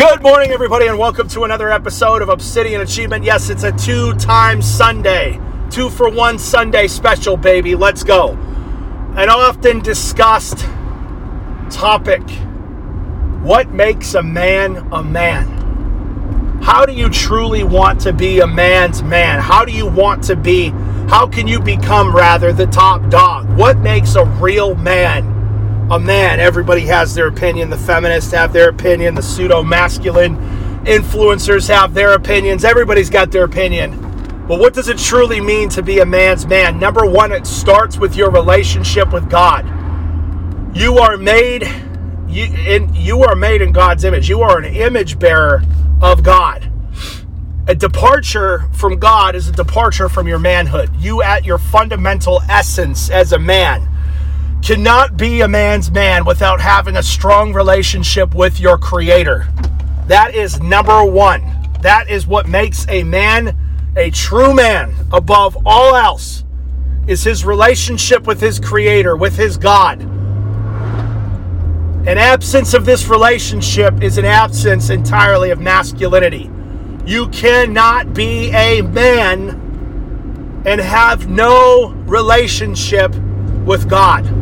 Good morning, everybody, and welcome to another episode of Obsidian Achievement. Yes, it's a two time Sunday, two for one Sunday special, baby. Let's go. An often discussed topic what makes a man a man? How do you truly want to be a man's man? How do you want to be? How can you become, rather, the top dog? What makes a real man? A man. Everybody has their opinion. The feminists have their opinion. The pseudo masculine influencers have their opinions. Everybody's got their opinion. But what does it truly mean to be a man's man? Number one, it starts with your relationship with God. You are made you in you are made in God's image. You are an image bearer of God. A departure from God is a departure from your manhood. You at your fundamental essence as a man cannot be a man's man without having a strong relationship with your creator. That is number one. That is what makes a man a true man above all else is his relationship with his creator, with his God. An absence of this relationship is an absence entirely of masculinity. You cannot be a man and have no relationship with God.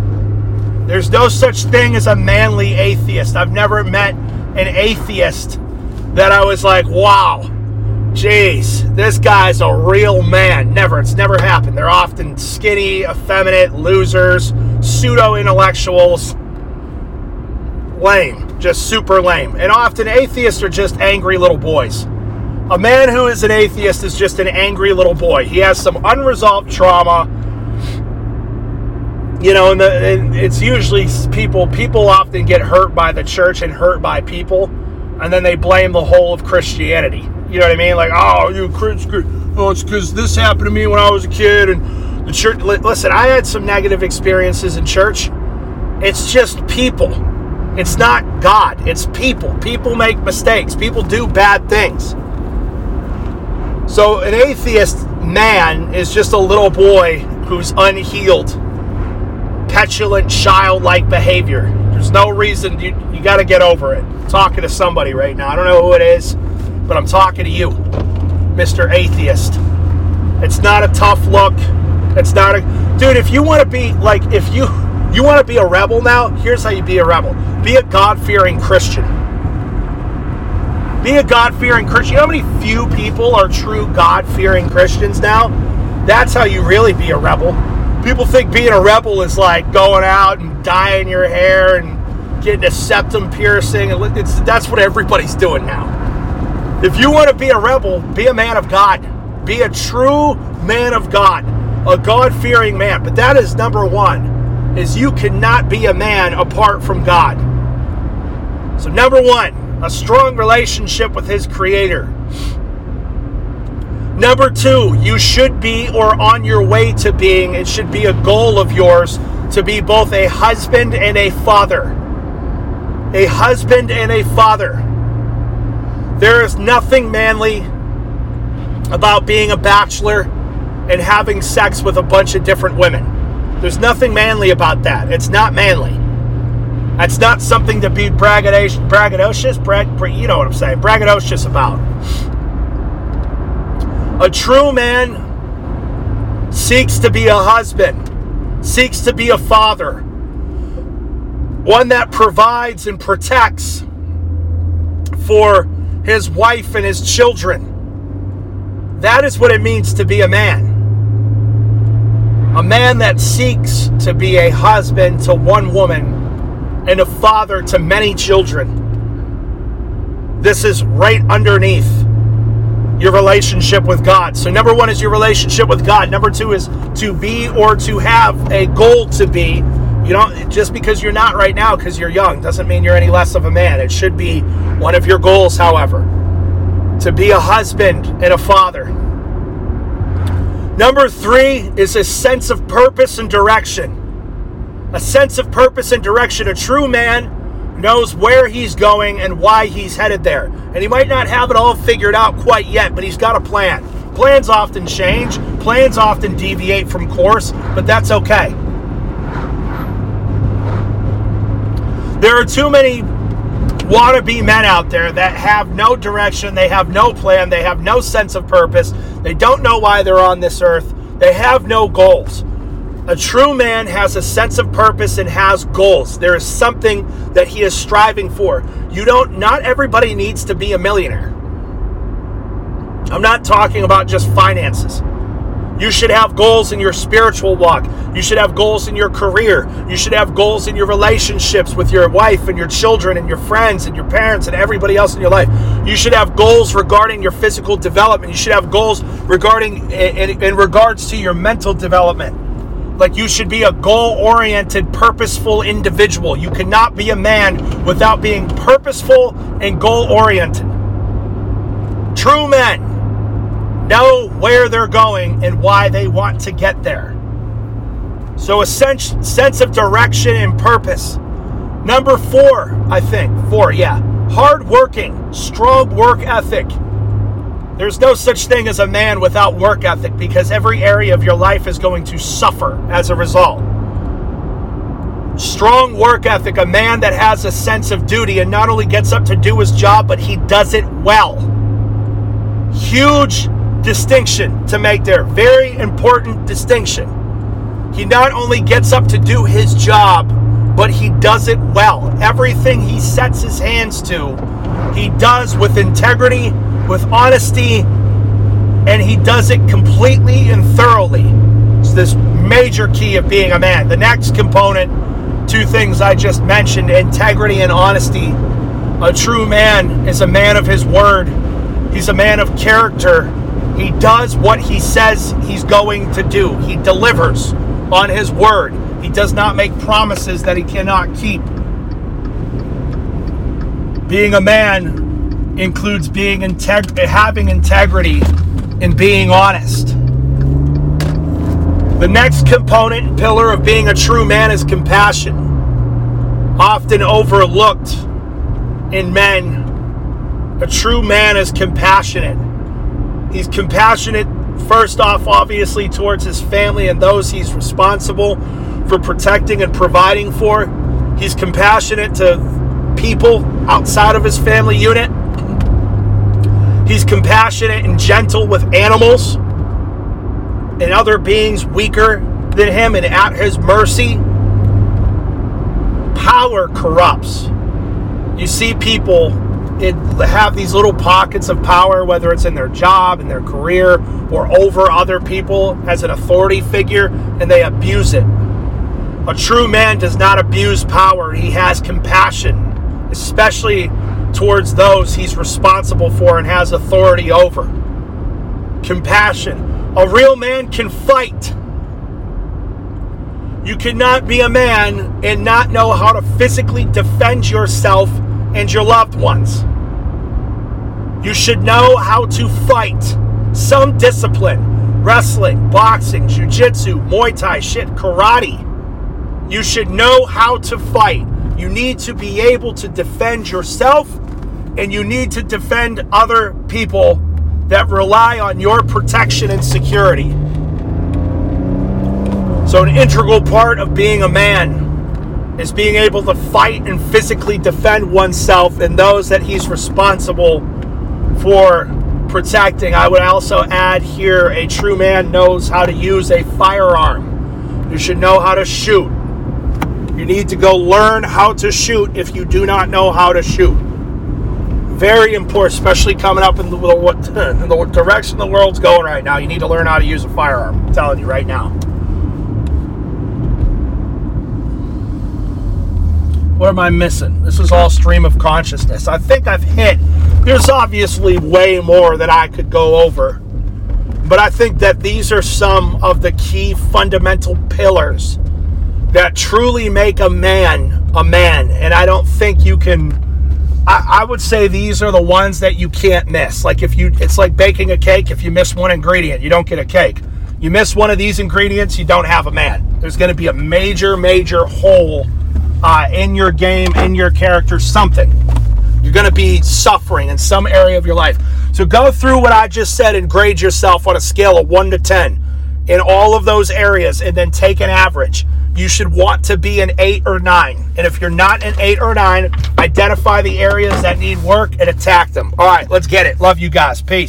There's no such thing as a manly atheist. I've never met an atheist that I was like, wow, jeez, this guy's a real man. Never. It's never happened. They're often skinny, effeminate, losers, pseudo intellectuals. Lame. Just super lame. And often atheists are just angry little boys. A man who is an atheist is just an angry little boy. He has some unresolved trauma you know, and, the, and, it's usually people. People often get hurt by the church and hurt by people, and then they blame the whole of Christianity. You know what I mean? Like, oh, you Christian? Oh, it's because this happened to me when I was a kid, and the church. Listen, I had some negative experiences in church. It's just people. It's not God. It's people. People make mistakes. People do bad things. So an atheist man is just a little boy who's unhealed petulant, childlike behavior. There's no reason you you got to get over it. I'm talking to somebody right now. I don't know who it is, but I'm talking to you, Mr. Atheist. It's not a tough look. It's not a dude. If you want to be like, if you you want to be a rebel now, here's how you be a rebel. Be a God-fearing Christian. Be a God-fearing Christian. You know how many few people are true God-fearing Christians now? That's how you really be a rebel people think being a rebel is like going out and dyeing your hair and getting a septum piercing. It's, that's what everybody's doing now. If you want to be a rebel, be a man of God. Be a true man of God, a God-fearing man. But that is number one, is you cannot be a man apart from God. So number one, a strong relationship with his creator. Number two, you should be or on your way to being, it should be a goal of yours to be both a husband and a father. A husband and a father. There is nothing manly about being a bachelor and having sex with a bunch of different women. There's nothing manly about that. It's not manly. That's not something to be braggadocious, braggadocious, brag, you know what I'm saying, braggadocious about. A true man seeks to be a husband, seeks to be a father, one that provides and protects for his wife and his children. That is what it means to be a man. A man that seeks to be a husband to one woman and a father to many children. This is right underneath your relationship with God. So, number one is your relationship with God. Number two is to be or to have a goal to be. You don't just because you're not right now because you're young doesn't mean you're any less of a man. It should be one of your goals, however, to be a husband and a father. Number three is a sense of purpose and direction. A sense of purpose and direction. A true man knows where he's going and why he's headed there. And he might not have it all figured out quite yet, but he's got a plan. Plans often change, plans often deviate from course, but that's okay. There are too many wannabe men out there that have no direction, they have no plan, they have no sense of purpose, they don't know why they're on this earth, they have no goals. A true man has a sense of purpose and has goals. There is something that he is striving for. You don't, not everybody needs to be a millionaire. I'm not talking about just finances. You should have goals in your spiritual walk. You should have goals in your career. You should have goals in your relationships with your wife and your children and your friends and your parents and everybody else in your life. You should have goals regarding your physical development. You should have goals regarding in, in regards to your mental development. Like you should be a goal-oriented, purposeful individual. You cannot be a man without being purposeful and goal-oriented. True men know where they're going and why they want to get there. So, a sense, sense of direction and purpose. Number four, I think, four, yeah. Hardworking, strong work ethic. There's no such thing as a man without work ethic because every area of your life is going to suffer as a result. Strong work ethic, a man that has a sense of duty and not only gets up to do his job, but he does it well. Huge distinction to make there. Very important distinction. He not only gets up to do his job, but he does it well. Everything he sets his hands to, he does with integrity, with honesty, and he does it completely and thoroughly. It's this major key of being a man. The next component, two things I just mentioned integrity and honesty. A true man is a man of his word, he's a man of character, he does what he says he's going to do. He delivers on his word. He does not make promises that he cannot keep. Being a man includes being integ- having integrity and being honest. The next component and pillar of being a true man is compassion. Often overlooked in men, a true man is compassionate. He's compassionate, first off, obviously, towards his family and those he's responsible for protecting and providing for. He's compassionate to people outside of his family unit. He's compassionate and gentle with animals and other beings weaker than him and at his mercy. Power corrupts. You see people it, have these little pockets of power, whether it's in their job, in their career, or over other people as an authority figure, and they abuse it. A true man does not abuse power. He has compassion, especially towards those he's responsible for and has authority over. Compassion. A real man can fight. You cannot be a man and not know how to physically defend yourself and your loved ones. You should know how to fight. Some discipline wrestling, boxing, jiu-jitsu, Muay Thai, shit, karate. You should know how to fight. You need to be able to defend yourself and you need to defend other people that rely on your protection and security. So, an integral part of being a man is being able to fight and physically defend oneself and those that he's responsible for protecting. I would also add here a true man knows how to use a firearm. You should know how to shoot. You need to go learn how to shoot if you do not know how to shoot. Very important, especially coming up in the, in the direction the world's going right now. You need to learn how to use a firearm. I'm telling you right now. What am I missing? This is all stream of consciousness. I think I've hit. There's obviously way more that I could go over. But I think that these are some of the key fundamental pillars that truly make a man a man. And I don't think you can. I, I, would say these are the ones that you can't miss. Like if you, it's like baking a cake. If you miss one ingredient, you don't get a cake. You miss one of these ingredients, you don't have a man. There's going to be a major, major hole uh, in your game, in your character, something. You're going to be suffering in some area of your life. So go through what I just said and grade yourself on a scale of 1 to 10 in all of those areas and then take an average. You should want to be an eight or nine. And if you're not an eight or nine, identify the areas that need work and attack them. All right, let's get it. Love you guys. Peace.